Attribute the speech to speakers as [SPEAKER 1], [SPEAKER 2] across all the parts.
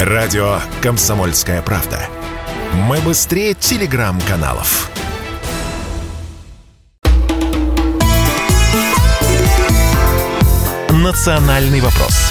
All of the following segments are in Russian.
[SPEAKER 1] Радио «Комсомольская правда». Мы быстрее телеграм-каналов. «Национальный вопрос»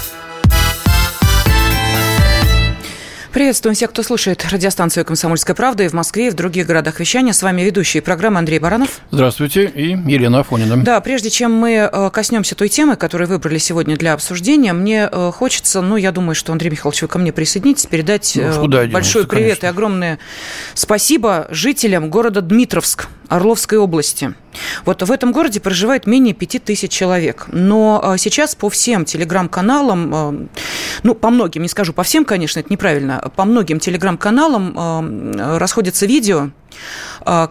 [SPEAKER 2] Приветствуем всех, кто слушает радиостанцию «Комсомольская правда» и в Москве, и в других городах вещания. С вами ведущий программы Андрей Баранов.
[SPEAKER 3] Здравствуйте, и Елена Афонина.
[SPEAKER 2] Да, прежде чем мы э, коснемся той темы, которую выбрали сегодня для обсуждения, мне э, хочется, ну, я думаю, что Андрей Михайлович, вы ко мне присоединитесь, передать ну, большой привет конечно. и огромное спасибо жителям города Дмитровск Орловской области. Вот в этом городе проживает менее пяти тысяч человек. Но сейчас по всем телеграм-каналам, ну, по многим, не скажу по всем, конечно, это неправильно, по многим телеграм-каналам расходятся видео,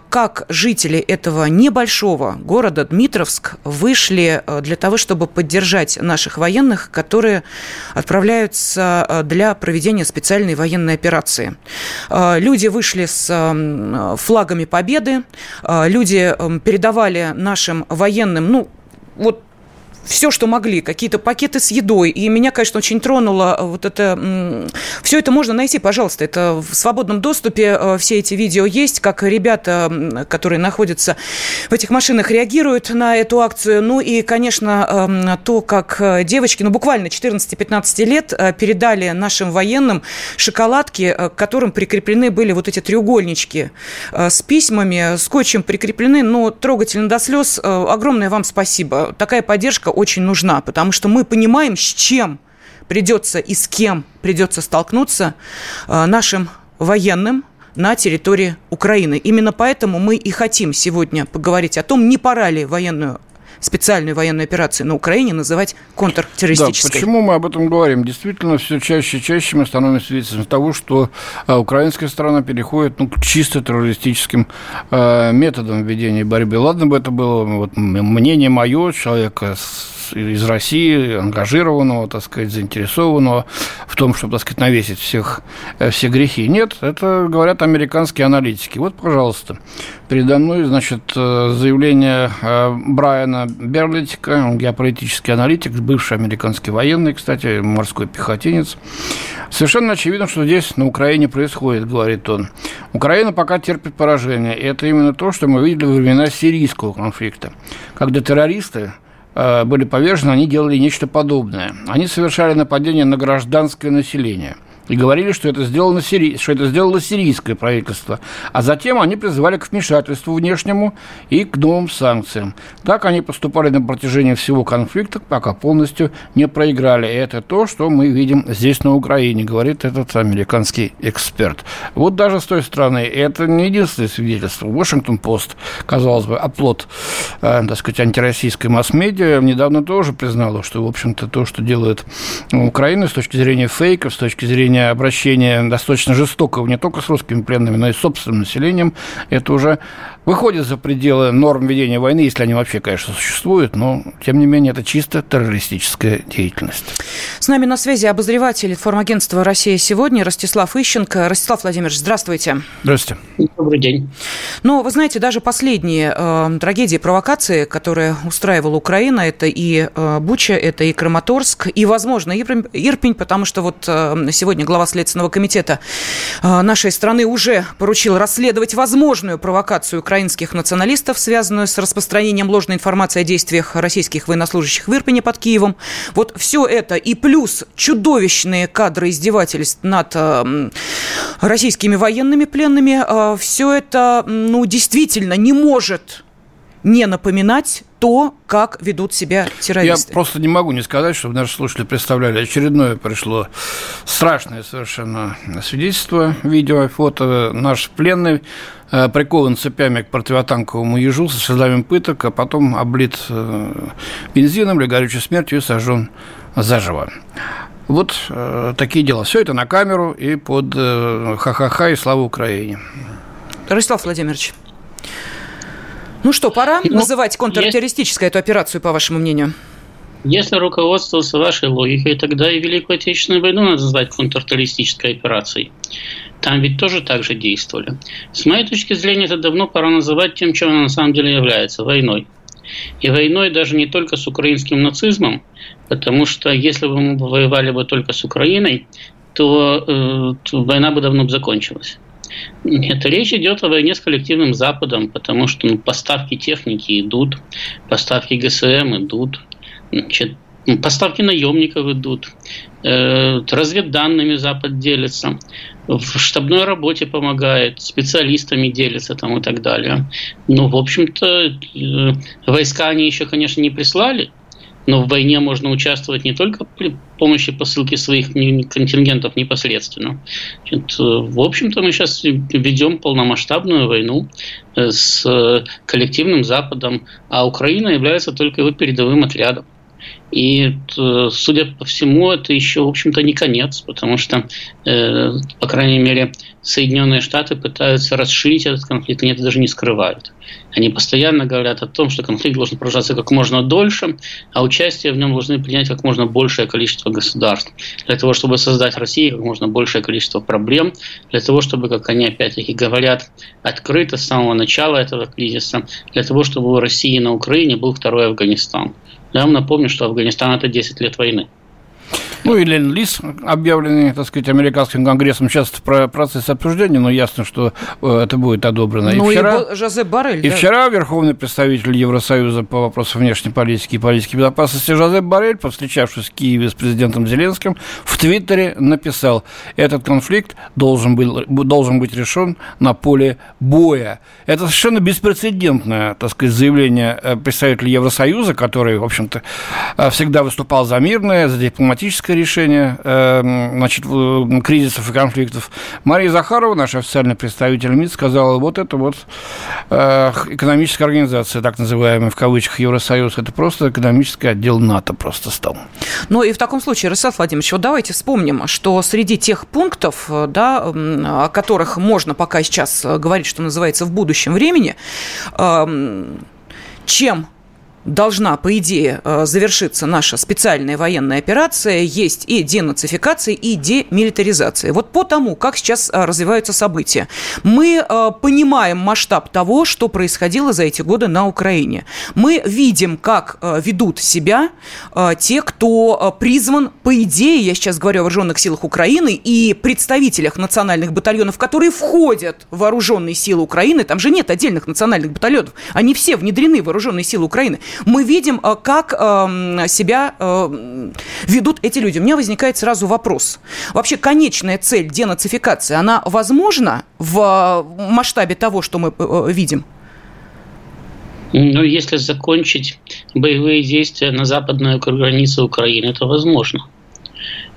[SPEAKER 2] как жители этого небольшого города Дмитровск вышли э, для того, чтобы поддержать наших военных, которые отправляются для проведения специальной военной операции. Люди вышли с флагами победы, люди передавали нашим военным, ну, вот все, что могли, какие-то пакеты с едой. И меня, конечно, очень тронуло э, вот это... Все это можно найти, пожалуйста. Это в свободном доступе э, все эти видео есть, как ребята, которые находятся в этих машинах, реагируют на эту акцию. Ну и, конечно, эм, то, как э, девочки, ну буквально 14-15 лет, передали нашим военным шоколадки, к которым прикреплены были вот эти треугольнички с письмами, скотчем прикреплены, но трогательно до слез. Огромное вам спасибо. Такая поддержка очень нужна, потому что мы понимаем, с чем придется и с кем придется столкнуться э, нашим военным на территории Украины. Именно поэтому мы и хотим сегодня поговорить о том, не пора ли военную специальную военную операцию на Украине называть контртеррористической.
[SPEAKER 3] Да, почему мы об этом говорим? Действительно, все чаще и чаще мы становимся свидетелями того, что а, украинская сторона переходит ну, к чисто террористическим э, методам ведения борьбы. Ладно бы это было вот, мнение мое, человека с из России, ангажированного, так сказать, заинтересованного в том, чтобы, так сказать, навесить всех, э, все грехи. Нет, это говорят американские аналитики. Вот, пожалуйста, передо мной, значит, э, заявление э, Брайана Берлитика, он геополитический аналитик, бывший американский военный, кстати, морской пехотинец. Совершенно очевидно, что здесь на Украине происходит, говорит он. Украина пока терпит поражение. И это именно то, что мы видели во времена сирийского конфликта, когда террористы были повержены, они делали нечто подобное. Они совершали нападение на гражданское население – и говорили, что это, сделано сири... что это сделало сирийское правительство. А затем они призывали к вмешательству внешнему и к новым санкциям. Так они поступали на протяжении всего конфликта, пока полностью не проиграли. И это то, что мы видим здесь, на Украине, говорит этот американский эксперт. Вот даже с той стороны, это не единственное свидетельство. Вашингтон-Пост, казалось бы, оплот, э, так сказать, антироссийской масс-медиа, недавно тоже признала, что, в общем-то, то, что делает Украина с точки зрения фейков, с точки зрения зрения обращения достаточно жестокого не только с русскими пленными, но и с собственным населением, это уже выходит за пределы норм ведения войны, если они вообще, конечно, существуют, но, тем не менее, это чисто террористическая деятельность.
[SPEAKER 2] С нами на связи обозреватель информагентства «Россия сегодня» Ростислав Ищенко. Ростислав Владимирович, здравствуйте.
[SPEAKER 3] Здравствуйте.
[SPEAKER 4] Добрый день.
[SPEAKER 2] Но, вы знаете, даже последние э, трагедии, провокации, которые устраивала Украина, это и э, Буча, это и Краматорск, и, возможно, Ирпень, Ирпень потому что вот э, сегодня глава Следственного комитета э, нашей страны уже поручил расследовать возможную провокацию Украины украинских националистов, связанную с распространением ложной информации о действиях российских военнослужащих в Ирпене под Киевом. Вот все это и плюс чудовищные кадры издевательств над э, российскими военными пленными, э, все это, ну, действительно не может не напоминать то, как ведут себя террористы.
[SPEAKER 3] Я просто не могу не сказать, чтобы наши слушатели представляли. Очередное пришло страшное совершенно свидетельство, видео, фото. Наш пленный э, прикован цепями к противотанковому ежу со следами пыток, а потом облит э, бензином или горючей смертью и сожжен заживо. Вот э, такие дела. Все это на камеру и под э, ха-ха-ха и слава Украине.
[SPEAKER 2] Ростислав Владимирович. Ну что, пора ну, называть контртеррористической эту операцию, по вашему мнению?
[SPEAKER 4] Если руководствоваться вашей логикой, тогда и Великую Отечественную войну надо назвать контртеррористической операцией. Там ведь тоже так же действовали. С моей точки зрения, это давно пора называть тем, чем она на самом деле является – войной. И войной даже не только с украинским нацизмом, потому что если бы мы воевали бы только с Украиной, то, то война бы давно бы закончилась. Нет, речь идет о войне с коллективным Западом, потому что ну, поставки техники идут, поставки ГСМ идут, значит, поставки наемников идут, э, разведданными Запад делится, в штабной работе помогает, специалистами делится там и так далее. Но, в общем-то, э, войска они еще, конечно, не прислали, но в войне можно участвовать не только при помощи посылки своих контингентов непосредственно. Значит, в общем-то, мы сейчас ведем полномасштабную войну э, с коллективным Западом, а Украина является только его передовым отрядом. И, э, судя по всему, это еще, в общем-то, не конец, потому что, э, по крайней мере, Соединенные Штаты пытаются расширить этот конфликт, они это даже не скрывают. Они постоянно говорят о том, что конфликт должен продолжаться как можно дольше, а участие в нем должны принять как можно большее количество государств. Для того, чтобы создать России как можно большее количество проблем, для того, чтобы, как они опять-таки говорят, открыто с самого начала этого кризиса, для того, чтобы у России на Украине был второй Афганистан. Я вам напомню, что Афганистан – это 10 лет войны.
[SPEAKER 3] Ну и Лен-Лиз, объявленный, так сказать, американским конгрессом, сейчас в процессе обсуждения, но ясно, что э, это будет одобрено.
[SPEAKER 2] Ну и, вчера, и Жозеп Барель.
[SPEAKER 3] И да. вчера верховный представитель Евросоюза по вопросам внешней политики и политики безопасности Жозеп Барель, повстречавшись в Киеве с президентом Зеленским, в Твиттере написал, этот конфликт должен, был, должен быть решен на поле боя. Это совершенно беспрецедентное, так сказать, заявление э, представителя Евросоюза, который, в общем-то, э, всегда выступал за мирное, за дипломатическое решение эм, значит, кризисов и конфликтов. Мария Захарова, наш официальный представитель МИД, сказала, вот это вот экономическая организация, так называемая в кавычках Евросоюз, это просто экономический отдел НАТО просто стал.
[SPEAKER 2] Ну и в таком случае, Ростислав Владимирович, вот давайте вспомним, что среди тех пунктов, э, да, о которых можно пока сейчас э, говорить, что называется, в будущем времени, эм, чем должна, по идее, э, завершиться наша специальная военная операция, есть и денацификация, и демилитаризация. Вот по тому, как сейчас э, развиваются события, мы э, понимаем масштаб того, что происходило за эти годы на Украине. Мы видим, как ведут себя те, кто призван, по идее, я сейчас говорю о вооруженных силах Украины и представителях национальных батальонов, которые входят в вооруженные силы Украины, там же нет отдельных национальных батальонов, они все внедрены в вооруженные силы Украины мы видим, э, как эм, себя э, ведут эти люди. У меня возникает сразу вопрос. Вообще конечная цель денацификации, она возможна в масштабе того, что мы э, видим?
[SPEAKER 4] Ну, если закончить боевые действия на западную границу Украины, это возможно.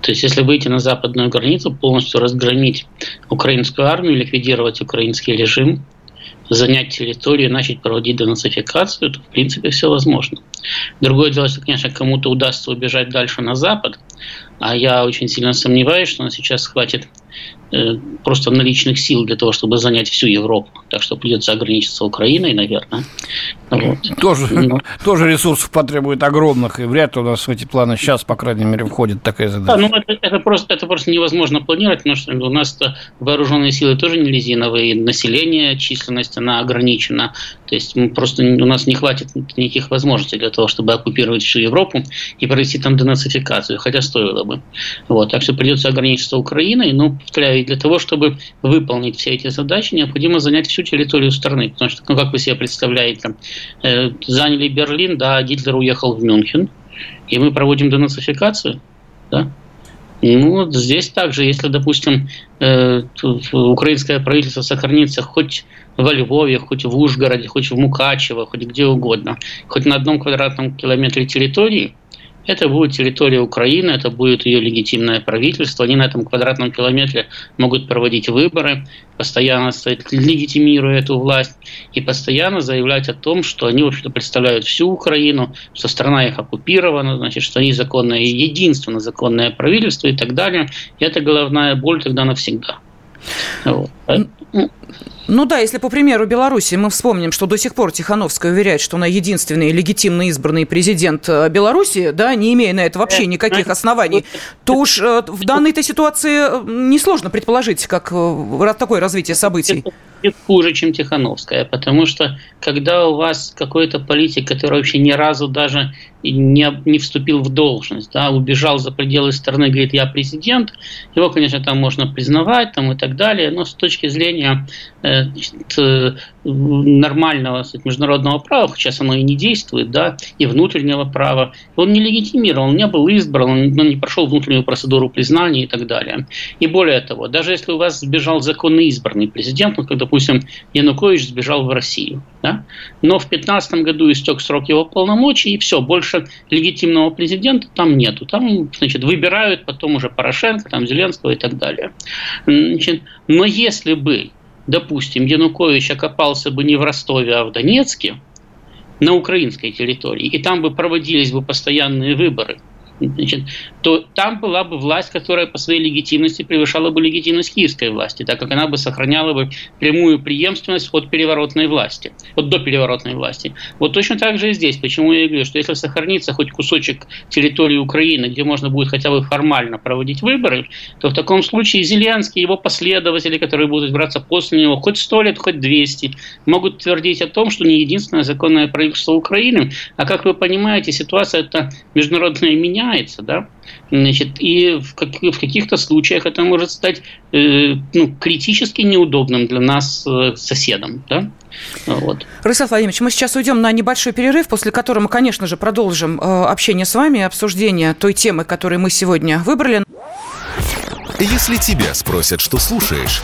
[SPEAKER 4] То есть, если выйти на западную границу, полностью разгромить украинскую армию, ликвидировать украинский режим – занять территорию, начать проводить денацификацию, то в принципе все возможно. Другое дело, что, конечно, кому-то удастся убежать дальше на Запад, а я очень сильно сомневаюсь, что сейчас хватит просто наличных сил для того, чтобы занять всю Европу. Так что придется ограничиться Украиной, наверное.
[SPEAKER 3] Вот. Тоже, Но... тоже ресурсов потребует огромных, и вряд ли у нас в эти планы сейчас, по крайней мере, входит такая задача.
[SPEAKER 4] Да, ну это, это, просто, это просто невозможно планировать, потому что у нас вооруженные силы тоже не резиновые, население, численность, она ограничена. То есть мы просто у нас не хватит никаких возможностей для того, чтобы оккупировать всю Европу и провести там денацификацию, хотя стоило бы. Вот, так что придется ограничиться Украиной, но, повторяю, и для того, чтобы выполнить все эти задачи, необходимо занять всю территорию страны. Потому что, ну, как вы себе представляете, э, заняли Берлин, да, Гитлер уехал в Мюнхен, и мы проводим денацификацию, да, ну, вот здесь также, если, допустим, э, украинское правительство сохранится хоть во Львове, хоть в Ужгороде, хоть в Мукачево, хоть где угодно, хоть на одном квадратном километре территории – это будет территория Украины, это будет ее легитимное правительство. Они на этом квадратном километре могут проводить выборы, постоянно легитимируя эту власть и постоянно заявлять о том, что они, в общем-то, представляют всю Украину, что страна их оккупирована, значит, что они законное, единственное законное правительство и так далее. И это головная боль тогда навсегда.
[SPEAKER 2] Вот. Ну да, если по примеру Беларуси мы вспомним, что до сих пор Тихановская уверяет, что она единственный легитимно избранный президент э, Беларуси, да, не имея на это вообще никаких оснований, то уж э, в данной-то ситуации э, несложно предположить, как такое развитие событий.
[SPEAKER 4] Хуже, чем Тихановская, потому что когда у вас какой-то политик, который вообще ни разу даже не, не вступил в должность, да, убежал за пределы страны, говорит, я президент, его, конечно, там можно признавать там, и так далее, но с точки зрения э, э, нормального сказать, международного права, сейчас оно и не действует, да, и внутреннего права, он не легитимировал, он не был избран, он не прошел внутреннюю процедуру признания и так далее. И более того, даже если у вас сбежал законно избранный президент, ну, как, допустим, Янукович сбежал в Россию, да, но в 2015 году истек срок его полномочий, и все, больше легитимного президента там нету. Там, значит, выбирают потом уже Порошенко, там, Зеленского и так далее. Значит, но если бы, допустим, Янукович окопался бы не в Ростове, а в Донецке, на украинской территории, и там бы проводились бы постоянные выборы – значит, то там была бы власть, которая по своей легитимности превышала бы легитимность киевской власти, так как она бы сохраняла бы прямую преемственность от переворотной власти, от до переворотной власти. Вот точно так же и здесь. Почему я говорю, что если сохранится хоть кусочек территории Украины, где можно будет хотя бы формально проводить выборы, то в таком случае Зеленский и его последователи, которые будут избираться после него, хоть сто лет, хоть 200, могут твердить о том, что не единственное законное правительство Украины, а как вы понимаете, ситуация это международная меня меняется, да, значит, и в, как, в каких-то случаях это может стать э, ну, критически неудобным для нас э, соседом, да.
[SPEAKER 2] Вот. Рустам Владимирович, мы сейчас уйдем на небольшой перерыв, после которого мы, конечно же, продолжим э, общение с вами, обсуждение той темы, которую мы сегодня выбрали.
[SPEAKER 1] Если тебя спросят, что слушаешь,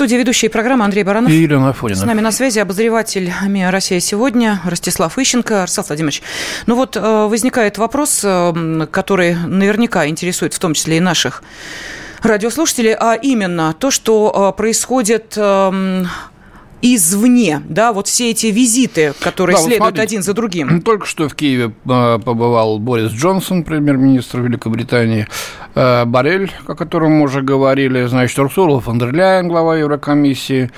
[SPEAKER 2] студии ведущие программы Андрей Баранов.
[SPEAKER 3] И Елена Афонина.
[SPEAKER 2] С нами на связи обозреватель МИА «Россия сегодня» Ростислав Ищенко. Ростислав Владимирович, ну вот э, возникает вопрос, э, который наверняка интересует в том числе и наших радиослушателей, а именно то, что э, происходит эм, извне, да, вот все эти визиты, которые да, следуют смотрите, один за другим.
[SPEAKER 3] Только что в Киеве побывал Борис Джонсон, премьер-министр Великобритании, Э, Барель, о котором мы уже говорили, значит, Урсула фон дер Ляйен, глава Еврокомиссии,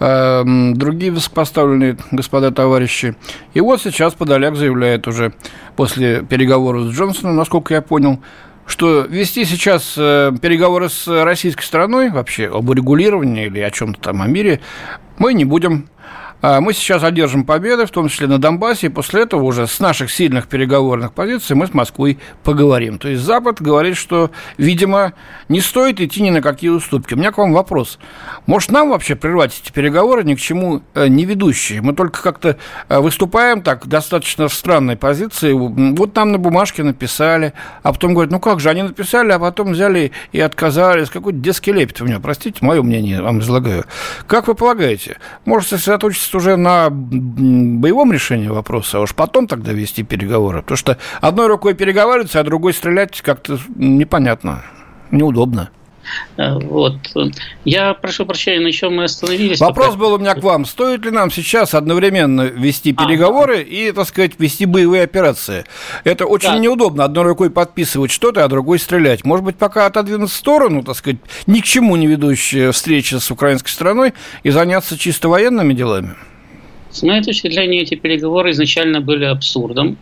[SPEAKER 3] э, другие высокопоставленные господа товарищи. И вот сейчас Подоляк заявляет уже после переговоров с Джонсоном, насколько я понял, что вести сейчас э, переговоры с российской стороной вообще об урегулировании или о чем-то там о мире мы не будем. А мы сейчас одержим победы, в том числе на Донбассе, и после этого уже с наших сильных переговорных позиций мы с Москвой поговорим. То есть Запад говорит, что, видимо, не стоит идти ни на какие уступки. У меня к вам вопрос. Может, нам вообще прервать эти переговоры ни к чему э, не ведущие? Мы только как-то э, выступаем так, достаточно в странной позиции. Вот нам на бумажке написали, а потом говорят, ну как же, они написали, а потом взяли и отказались. Какой-то детский лепет у меня, простите, мое мнение вам излагаю. Как вы полагаете, может сосредоточиться хватит уже на боевом решении вопроса, а уж потом тогда вести переговоры. Потому что одной рукой переговариваться, а другой стрелять как-то непонятно, неудобно.
[SPEAKER 4] Э, вот. Я прошу прощения, на чем мы остановились.
[SPEAKER 3] Вопрос только... был у меня к вам. Стоит ли нам сейчас одновременно вести а, переговоры а, и, так сказать, вести боевые операции? Это очень да. неудобно. Одной рукой подписывать что-то, а другой стрелять. Может быть, пока отодвинуть в сторону, так сказать, ни к чему не ведущая встреча с украинской страной и заняться чисто военными делами?
[SPEAKER 4] С моей точки зрения, эти переговоры изначально были абсурдом.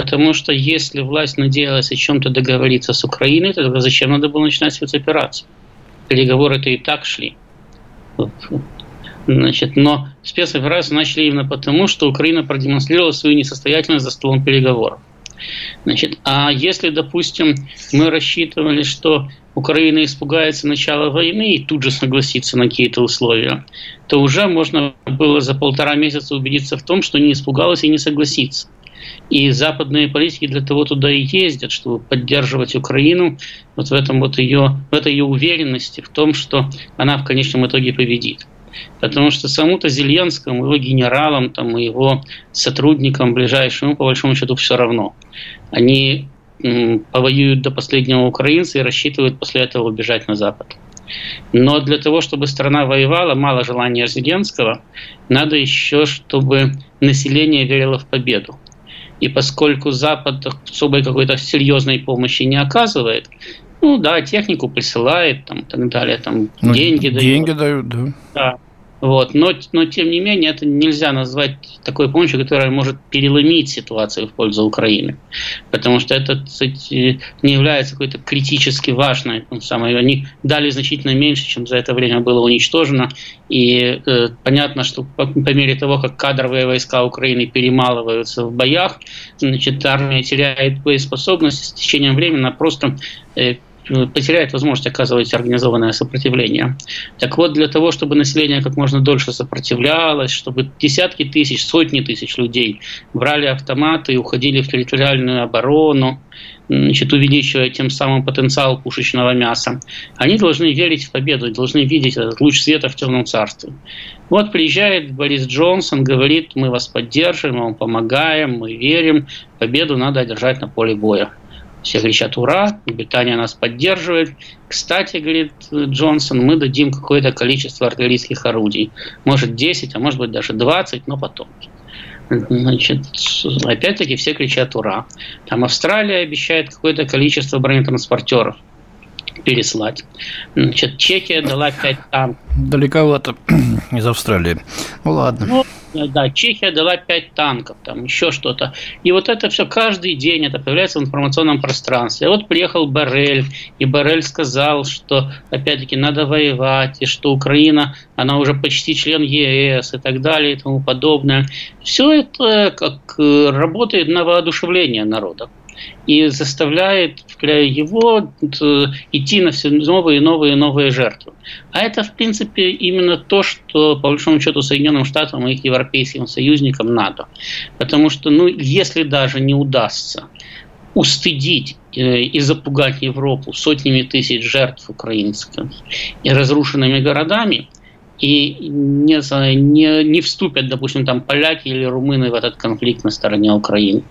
[SPEAKER 4] Потому что если власть надеялась о чем-то договориться с Украиной, то тогда зачем надо было начинать спецоперацию? Переговоры-то и так шли. Значит, но спецоперацию начали именно потому, что Украина продемонстрировала свою несостоятельность за столом переговоров. Значит, а если, допустим, мы рассчитывали, что Украина испугается начала войны и тут же согласится на какие-то условия, то уже можно было за полтора месяца убедиться в том, что не испугалась и не согласится. И западные политики для того туда и ездят, чтобы поддерживать Украину вот в, этом вот ее, в этой ее уверенности в том, что она в конечном итоге победит. Потому что самому-то Зеленскому, его генералам, там, его сотрудникам ближайшим, по большому счету, все равно. Они повоюют до последнего украинца и рассчитывают после этого убежать на Запад. Но для того, чтобы страна воевала, мало желания Зеленского, надо еще, чтобы население верило в победу. И поскольку Запад особой какой-то серьезной помощи не оказывает, ну да, технику присылает, там, и так далее, там, ну, деньги дают.
[SPEAKER 3] Деньги дают, да.
[SPEAKER 4] Да, вот. Но, но, тем не менее, это нельзя назвать такой помощью, которая может переломить ситуацию в пользу Украины. Потому что это кстати, не является какой-то критически важной. Самой. Они дали значительно меньше, чем за это время было уничтожено. И э, понятно, что по, по мере того, как кадровые войска Украины перемалываются в боях, значит, армия теряет боеспособность, с течением времени она просто Э, потеряет возможность оказывать организованное сопротивление. Так вот, для того, чтобы население как можно дольше сопротивлялось, чтобы десятки тысяч, сотни тысяч людей брали автоматы и уходили в территориальную оборону, значит, увеличивая тем самым потенциал пушечного мяса, они должны верить в победу, должны видеть этот луч света в темном царстве. Вот приезжает Борис Джонсон, говорит, мы вас поддержим, мы вам помогаем, мы верим, победу надо одержать на поле боя. Все кричат «Ура!», Британия нас поддерживает. Кстати, говорит Джонсон, мы дадим какое-то количество артиллерийских орудий. Может 10, а может быть даже 20, но потом. Значит, опять-таки все кричат «Ура!». Там Австралия обещает какое-то количество бронетранспортеров переслать. Значит, Чехия дала 5 танков.
[SPEAKER 3] Далековато из Австралии. Ну ладно. Ну,
[SPEAKER 4] да, Чехия дала 5 танков, там еще что-то. И вот это все каждый день это появляется в информационном пространстве. вот приехал Барель, и Барель сказал, что опять-таки надо воевать, и что Украина, она уже почти член ЕС и так далее и тому подобное. Все это как э, работает на воодушевление народа и заставляет его э, идти на все новые и новые и новые жертвы. А это, в принципе, именно то, что, по большому счету, Соединенным Штатам и их европейским союзникам надо. Потому что, ну, если даже не удастся устыдить э, и запугать Европу сотнями тысяч жертв украинских и разрушенными городами – и не, не, не вступят, допустим, там поляки или румыны в этот конфликт на стороне Украины,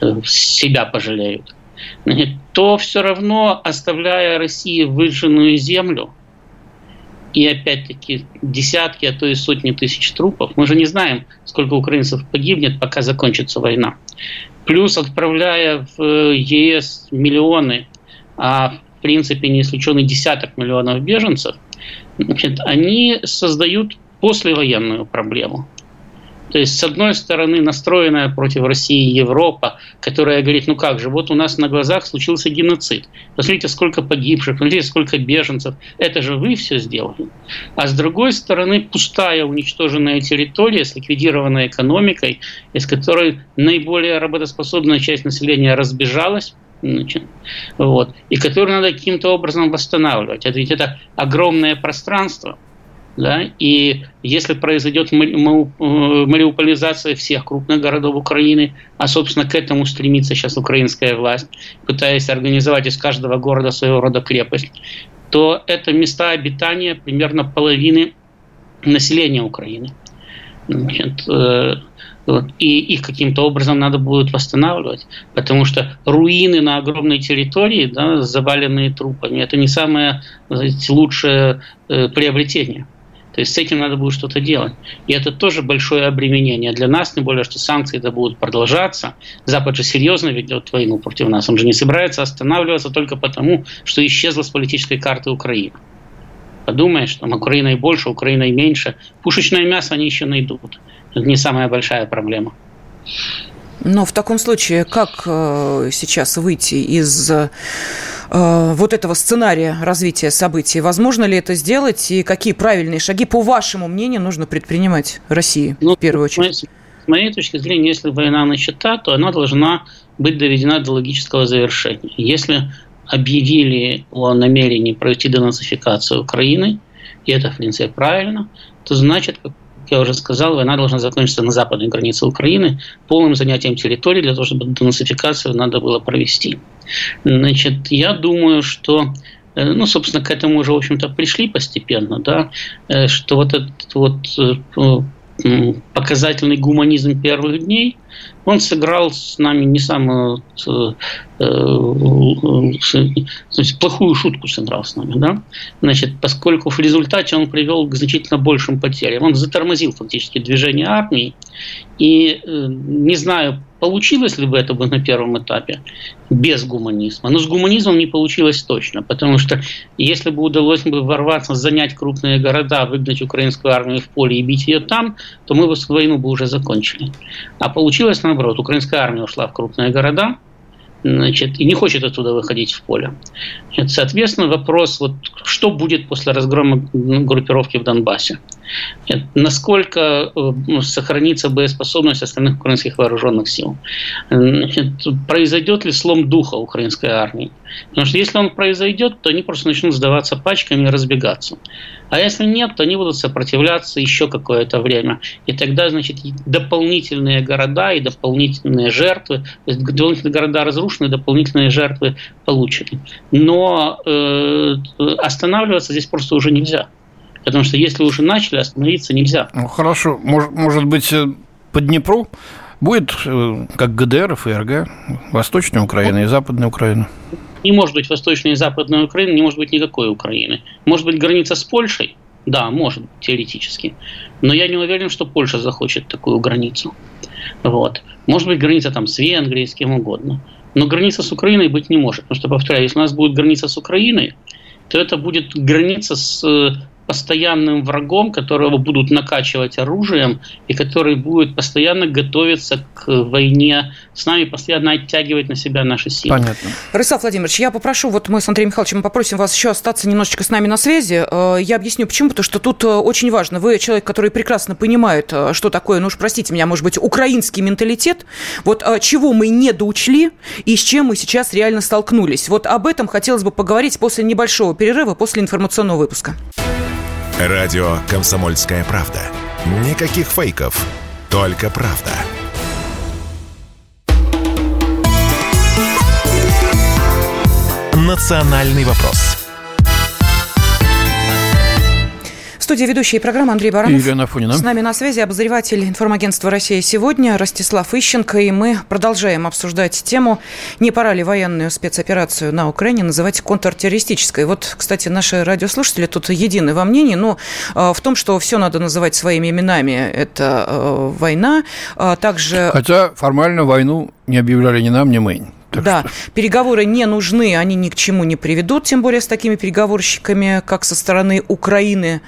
[SPEAKER 4] э, себя пожалеют, то все равно, оставляя России выжженную землю, и опять-таки десятки, а то и сотни тысяч трупов, мы же не знаем, сколько украинцев погибнет, пока закончится война. Плюс отправляя в э, ЕС миллионы, а в принципе не исключенный десяток миллионов беженцев, значит, они создают послевоенную проблему. То есть, с одной стороны, настроенная против России Европа, которая говорит, ну как же, вот у нас на глазах случился геноцид. Посмотрите, сколько погибших, посмотрите, сколько беженцев. Это же вы все сделали. А с другой стороны, пустая уничтоженная территория с ликвидированной экономикой, из которой наиболее работоспособная часть населения разбежалась, Значит, вот, и которую надо каким-то образом восстанавливать. Это ведь это огромное пространство. Да? И если произойдет э, мариуполизация всех крупных городов Украины, а, собственно, к этому стремится сейчас украинская власть, пытаясь организовать из каждого города своего рода крепость, то это места обитания примерно половины населения Украины. Значит, э, и их каким-то образом надо будет восстанавливать, потому что руины на огромной территории, да, заваленные трупами, это не самое знаете, лучшее э, приобретение. То есть с этим надо будет что-то делать. И это тоже большое обременение для нас, тем более, что санкции это будут продолжаться. Запад же серьезно ведет войну против нас. Он же не собирается останавливаться только потому, что исчезла с политической карты Украина. Подумаешь, там Украина и больше, Украина и меньше. Пушечное мясо они еще найдут. Это не самая большая проблема.
[SPEAKER 2] Но в таком случае, как э, сейчас выйти из э, вот этого сценария развития событий? Возможно ли это сделать? И какие правильные шаги, по вашему мнению, нужно предпринимать России ну, в первую очередь?
[SPEAKER 4] С моей точки зрения, если война начата, то она должна быть доведена до логического завершения. Если объявили о намерении провести денацификацию Украины, и это, в принципе, правильно, то значит, я уже сказал, война должна закончиться на западной границе Украины полным занятием территории для того, чтобы денацификацию надо было провести. Значит, я думаю, что э, ну, собственно, к этому уже, в общем-то, пришли постепенно, да, э, что вот этот вот э, показательный гуманизм первых дней, он сыграл с нами не самую э, э, плохую шутку сыграл с нами, да? Значит, поскольку в результате он привел к значительно большим потерям, он затормозил фактически движение армии, и э, не знаю, получилось ли бы это бы на первом этапе без гуманизма? Но с гуманизмом не получилось точно, потому что если бы удалось бы ворваться, занять крупные города, выгнать украинскую армию в поле и бить ее там, то мы бы войну бы уже закончили. А получилось наоборот. Украинская армия ушла в крупные города, значит, и не хочет оттуда выходить в поле. Соответственно, вопрос, вот, что будет после разгрома группировки в Донбассе? Насколько э, сохранится боеспособность остальных украинских вооруженных сил? Произойдет ли слом духа украинской армии? Потому что если он произойдет, то они просто начнут сдаваться пачками и разбегаться. А если нет, то они будут сопротивляться еще какое-то время. И тогда, значит, дополнительные города и дополнительные жертвы, то есть дополнительные города разрушены, дополнительные жертвы получены. Но э, останавливаться здесь просто уже нельзя. Потому что если уже начали, остановиться нельзя.
[SPEAKER 3] Ну, хорошо. Может, может быть, э, по Днепру будет э, как ГДР и ФРГ, Восточная Украина и Западная Украина?
[SPEAKER 4] Не может быть Восточная и Западная Украина, не может быть никакой Украины. Может быть граница с Польшей? Да, может, теоретически. Но я не уверен, что Польша захочет такую границу. Вот. Может быть, граница там с Венгрией, с кем угодно. Но граница с Украиной быть не может. Потому что, повторяю, если у нас будет граница с Украиной, то это будет граница с постоянным врагом, которого будут накачивать оружием и который будет постоянно готовиться к войне с нами, постоянно оттягивать на себя наши силы.
[SPEAKER 2] Понятно. Рысав Владимирович, я попрошу, вот мы с Андреем Михайловичем попросим вас еще остаться немножечко с нами на связи. Э, я объясню, почему, потому что тут э, очень важно. Вы человек, который прекрасно понимает, э, что такое, ну уж простите меня, может быть, украинский менталитет. Вот чего мы не доучли и с чем мы сейчас реально столкнулись. Вот об этом хотелось бы поговорить после небольшого перерыва, после информационного выпуска.
[SPEAKER 1] Радио «Комсомольская правда». Никаких фейков, только правда. «Национальный вопрос»
[SPEAKER 2] студии ведущие программы Андрей Баранов.
[SPEAKER 3] И Елена Фунина.
[SPEAKER 2] С нами на связи обозреватель информагентства «Россия сегодня» Ростислав Ищенко. И мы продолжаем обсуждать тему, не пора ли военную спецоперацию на Украине называть контртеррористической. Вот, кстати, наши радиослушатели тут едины во мнении, но э, в том, что все надо называть своими именами. Это э, война. А также...
[SPEAKER 3] Хотя формально войну не объявляли ни нам, ни мы.
[SPEAKER 2] Так да, что... переговоры не нужны, они ни к чему не приведут, тем более с такими переговорщиками, как со стороны Украины,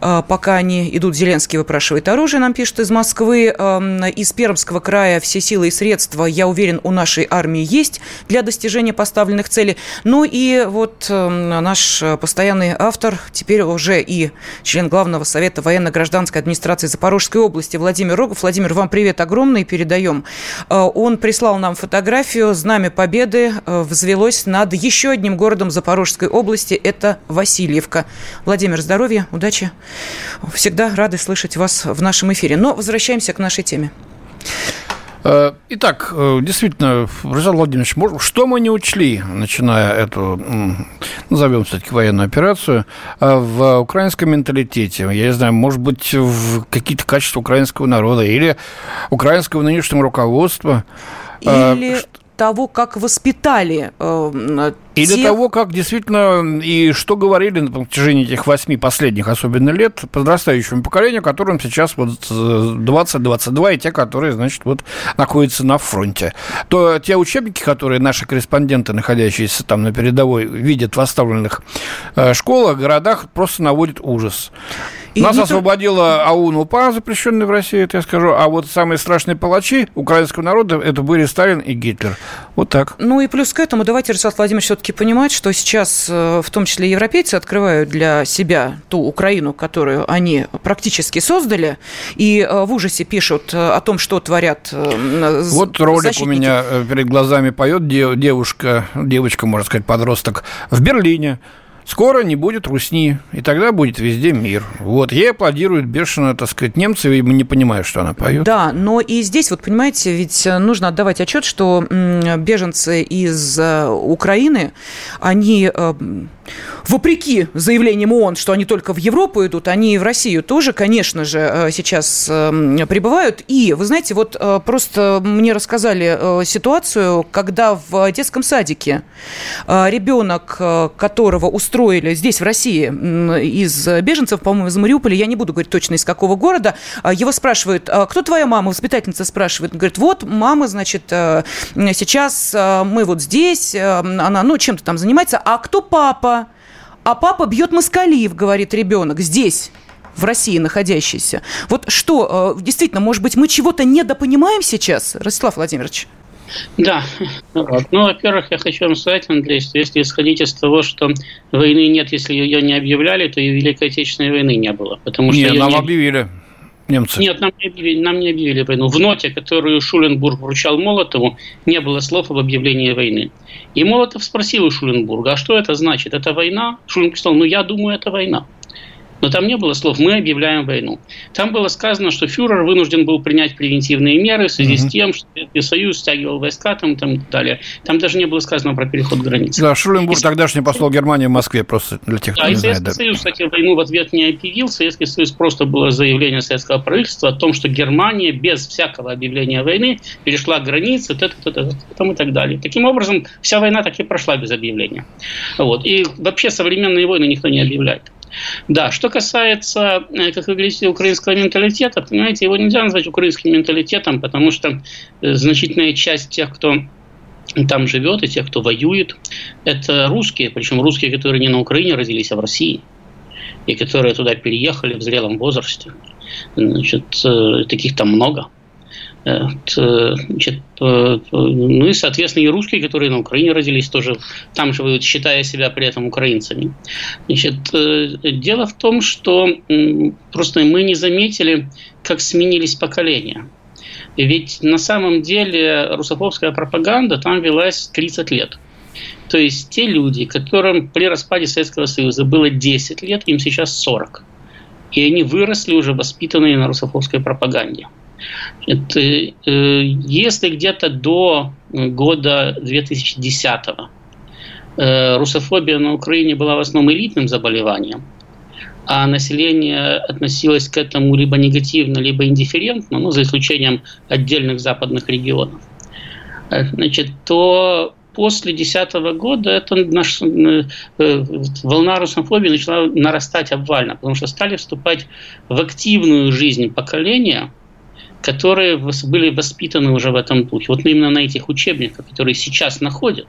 [SPEAKER 2] а, пока они идут, Зеленский выпрашивает оружие, нам пишут из Москвы, из Пермского края все силы и средства, я уверен, у нашей армии есть для достижения поставленных целей. Ну и вот наш постоянный автор, теперь уже и член Главного совета военно-гражданской администрации Запорожской области Владимир Рогов. Владимир, вам привет огромный, передаем. А, он прислал нам фотографию, знамя Знамя Победы э, взвелось над еще одним городом Запорожской области. Это Васильевка. Владимир, здоровья, удачи. Всегда рады слышать вас в нашем эфире. Но возвращаемся к нашей теме.
[SPEAKER 3] Э, итак, э, действительно, Рузал Владимирович, что мы не учли, начиная эту, назовем все-таки военную операцию, в украинском менталитете? Я не знаю, может быть, в какие-то качества украинского народа или украинского нынешнего руководства?
[SPEAKER 2] Или того, как воспитали э,
[SPEAKER 3] те... для того, как действительно и что говорили на протяжении этих восьми последних, особенно лет, подрастающему поколению, которым сейчас вот 20-22, и те, которые, значит, вот находятся на фронте. То те учебники, которые наши корреспонденты, находящиеся там на передовой, видят в оставленных э, школах, городах, просто наводят ужас. И Нас освободила АУН-УПА, запрещенный в России, это я скажу, а вот самые страшные палачи украинского народа это были Сталин и Гитлер. Вот так.
[SPEAKER 2] Ну и плюс к этому давайте, Рустам Владимирович, все-таки понимать, что сейчас э, в том числе европейцы открывают для себя ту Украину, которую они практически создали, и э, в ужасе пишут э, о том, что творят
[SPEAKER 3] Вот ролик защитники. у меня перед глазами поет девушка, девочка, можно сказать, подросток в Берлине Скоро не будет русни, и тогда будет везде мир. Вот, ей аплодируют бешено, так сказать, немцы, и мы не понимаем, что она поет.
[SPEAKER 2] Да, но и здесь, вот понимаете, ведь нужно отдавать отчет, что беженцы из э, Украины, они э, вопреки заявлениям ООН, что они только в Европу идут, они и в Россию тоже, конечно же, э, сейчас эм, прибывают. И, вы знаете, вот э, просто мне рассказали э, ситуацию, когда в детском садике ребенок, которого устроили здесь, в России, из беженцев, по-моему, из Мариуполя, я не буду говорить точно из какого города, его спрашивают, кто твоя мама? Воспитательница спрашивает. Говорит, вот мама, значит, сейчас мы вот здесь, она, ну, чем-то там занимается, а кто папа? А папа бьет москалиев, говорит ребенок, здесь в России находящийся. Вот что, э, действительно, может быть, мы чего-то недопонимаем сейчас, Ростислав Владимирович?
[SPEAKER 4] Да. Ну, во-первых, я хочу вам сказать, Андрей, что если исходить из того, что войны нет, если ее не объявляли, то и Великой Отечественной войны не было. Потому что
[SPEAKER 3] нет, нам не... объявили немцы?
[SPEAKER 4] Нет, нам не, объявили, нам не объявили войну. В ноте, которую Шуленбург вручал Молотову, не было слов об объявлении войны. И Молотов спросил у Шуленбурга, а что это значит? Это война? Шуленбург сказал, ну я думаю, это война. Но там не было слов «мы объявляем войну». Там было сказано, что фюрер вынужден был принять превентивные меры в связи угу. с тем, что Союз стягивал войска там, там, и так далее. Там даже не было сказано про переход границы.
[SPEAKER 3] Да, Шуленбург и... тогдашний посол Германии в Москве, просто для тех, кто да, не
[SPEAKER 4] и знает. Советский да. Союз, кстати, войну в ответ не объявил. Советский Союз просто было заявление советского правительства о том, что Германия без всякого объявления войны перешла границы, это, это, это, там и так далее. Таким образом, вся война так и прошла без объявления. Вот. И вообще современные войны никто не объявляет. Да, что касается, э, как вы говорите, украинского менталитета, понимаете, его нельзя назвать украинским менталитетом, потому что э, значительная часть тех, кто там живет, и тех, кто воюет, это русские, причем русские, которые не на Украине родились, а в России, и которые туда переехали в зрелом возрасте. Значит, э, таких там много. Э, значит, э, ну и, соответственно, и русские, которые на Украине родились, тоже там живут, считая себя при этом украинцами. Значит, э, дело в том, что просто мы не заметили, как сменились поколения. Ведь на самом деле русофобская пропаганда там велась 30 лет. То есть те люди, которым при распаде Советского Союза было 10 лет, им сейчас 40. И они выросли уже воспитанные на русофобской пропаганде. Это, э, если где-то до года 2010 э, русофобия на Украине была в основном элитным заболеванием, а население относилось к этому либо негативно, либо индифферентно, ну, за исключением отдельных западных регионов, э, значит, то после 2010 года эта наш, волна русофобии начала нарастать обвально, потому что стали вступать в активную жизнь поколения, которые были воспитаны уже в этом духе. Вот именно на этих учебниках, которые сейчас находят,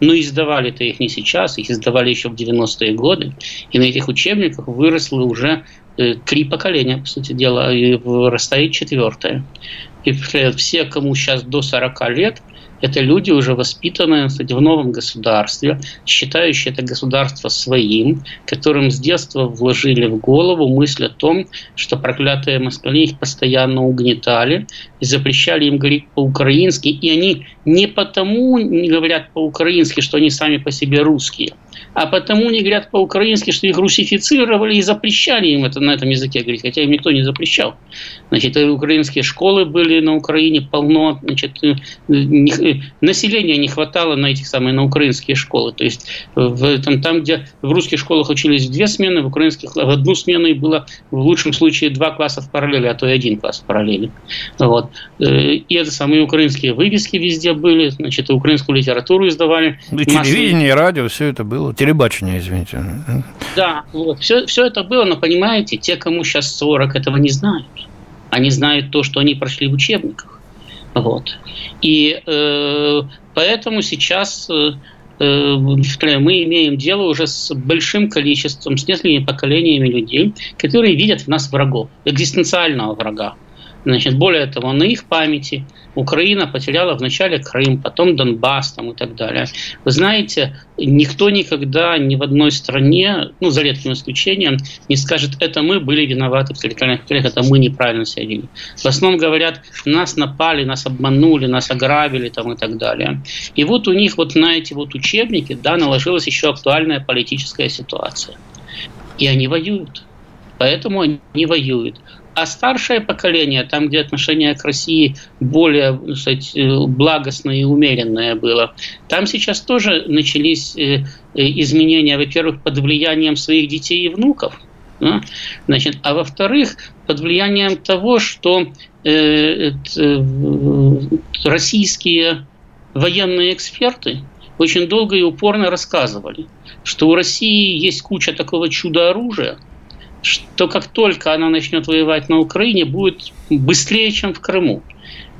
[SPEAKER 4] но издавали-то их не сейчас, их издавали еще в 90-е годы, и на этих учебниках выросло уже э, три поколения, по сути дела, и вырастает четвертое. И все, кому сейчас до 40 лет, это люди, уже воспитанные кстати, в новом государстве, считающие это государство своим, которым с детства вложили в голову мысль о том, что проклятые москали их постоянно угнетали и запрещали им говорить по-украински. И они не потому не говорят по-украински, что они сами по себе русские – а потому не говорят по-украински, что их русифицировали и запрещали им это на этом языке говорить, хотя им никто не запрещал. Значит, украинские школы были на Украине полно, значит, э, не, э, населения не хватало на этих самые на украинские школы. То есть в этом, там, где в русских школах учились две смены, в украинских в одну смену и было в лучшем случае два класса в параллели, а то и один класс в параллели. Вот. Э, и это самые украинские вывески везде были, значит, украинскую литературу издавали.
[SPEAKER 3] И телевидение, и радио, все это было телебачение, извините.
[SPEAKER 4] Да, вот. Все, все это было, но понимаете, те, кому сейчас 40, этого не знают. Они знают то, что они прошли в учебниках. Вот. И э, поэтому сейчас э, э мы имеем дело уже с большим количеством, с несколькими поколениями людей, которые видят в нас врагов, экзистенциального врага. Значит, более того, на их памяти Украина потеряла вначале Крым, потом Донбасс там, и так далее. Вы знаете, никто никогда ни в одной стране, ну, за редким исключением, не скажет, это мы были виноваты в территориальных потерях, это мы неправильно себя. В основном говорят, нас напали, нас обманули, нас ограбили там, и так далее. И вот у них вот на эти вот учебники да, наложилась еще актуальная политическая ситуация. И они воюют. Поэтому они воюют. А старшее поколение, там, где отношение к России более кстати, э, благостное и умеренное было, там сейчас тоже начались э, изменения, во-первых, под влиянием своих детей и внуков, да? Значит, а во-вторых, под влиянием того, что э, э, российские военные эксперты очень долго и упорно рассказывали, что у России есть куча такого чудо-оружия, что как только она начнет воевать на Украине, будет быстрее, чем в Крыму.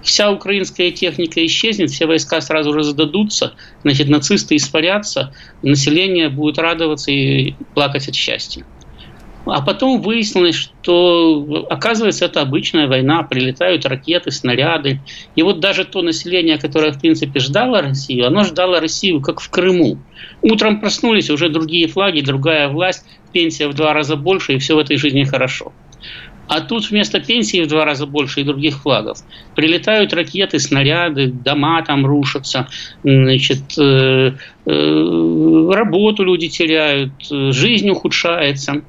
[SPEAKER 4] Вся украинская техника исчезнет, все войска сразу же зададутся, значит, нацисты испарятся, население будет радоваться и плакать от счастья. А потом выяснилось, что, оказывается, это обычная война, прилетают ракеты, снаряды. И вот даже то население, которое, в принципе, ждало Россию, оно ждало Россию, как в Крыму. Утром проснулись, уже другие флаги, другая власть, пенсия в два раза больше, и все в этой жизни хорошо. А тут вместо пенсии в два раза больше и других флагов прилетают ракеты, снаряды, дома там рушатся, значит, э, э, работу люди теряют, жизнь ухудшается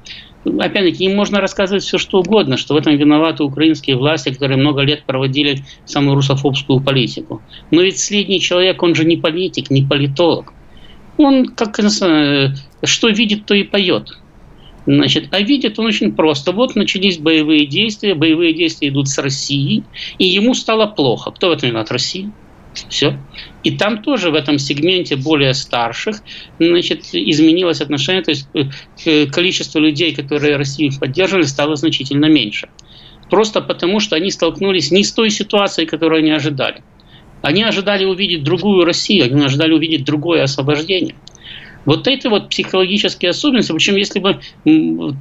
[SPEAKER 4] опять-таки, им можно рассказывать все, что угодно, что в этом виноваты украинские власти, которые много лет проводили самую русофобскую политику. Но ведь средний человек, он же не политик, не политолог. Он, как что видит, то и поет. Значит, а видит он очень просто. Вот начались боевые действия, боевые действия идут с Россией, и ему стало плохо. Кто в этом виноват? Россия. Все. И там тоже в этом сегменте более старших значит, изменилось отношение, то есть э, количество людей, которые Россию поддерживали, стало значительно меньше. Просто потому, что они столкнулись не с той ситуацией, которую они ожидали. Они ожидали увидеть другую Россию, они ожидали увидеть другое освобождение – вот это вот психологические особенности, причем если бы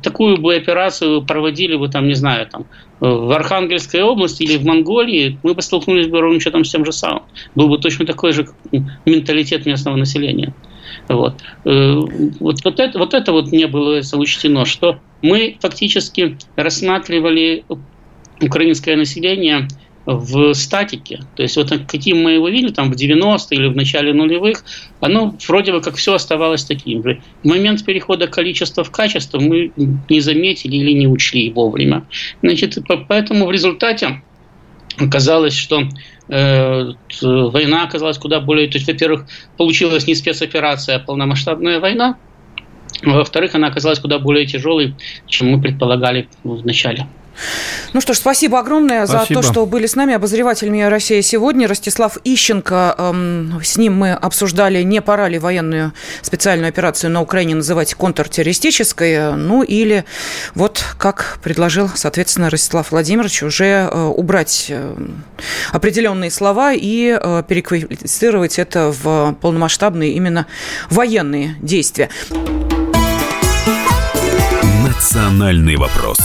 [SPEAKER 4] такую бы операцию проводили бы там, не знаю, там, в Архангельской области или в Монголии, мы бы столкнулись бы ровно с тем же самым. Был бы точно такой же менталитет местного населения. Вот. Э, вот, вот, это, вот это вот не было учтено, что мы фактически рассматривали украинское население в статике. То есть вот каким мы его видели там в 90-е или в начале нулевых, оно вроде бы как все оставалось таким же. В момент перехода количества в качество мы не заметили или не учли вовремя. Значит, поэтому в результате оказалось, что э, война оказалась куда более... То есть, во-первых, получилась не спецоперация, а полномасштабная война. Во-вторых, она оказалась куда более тяжелой, чем мы предполагали в начале.
[SPEAKER 2] Ну что ж, спасибо огромное спасибо. за то, что были с нами. Обозреватель «Мия Россия» сегодня Ростислав Ищенко. Эм, с ним мы обсуждали, не пора ли военную специальную операцию на Украине называть контртеррористической, ну или вот как предложил, соответственно, Ростислав Владимирович, уже э, убрать э, определенные слова и э, переквалифицировать это в полномасштабные именно военные действия.
[SPEAKER 1] Национальный вопрос.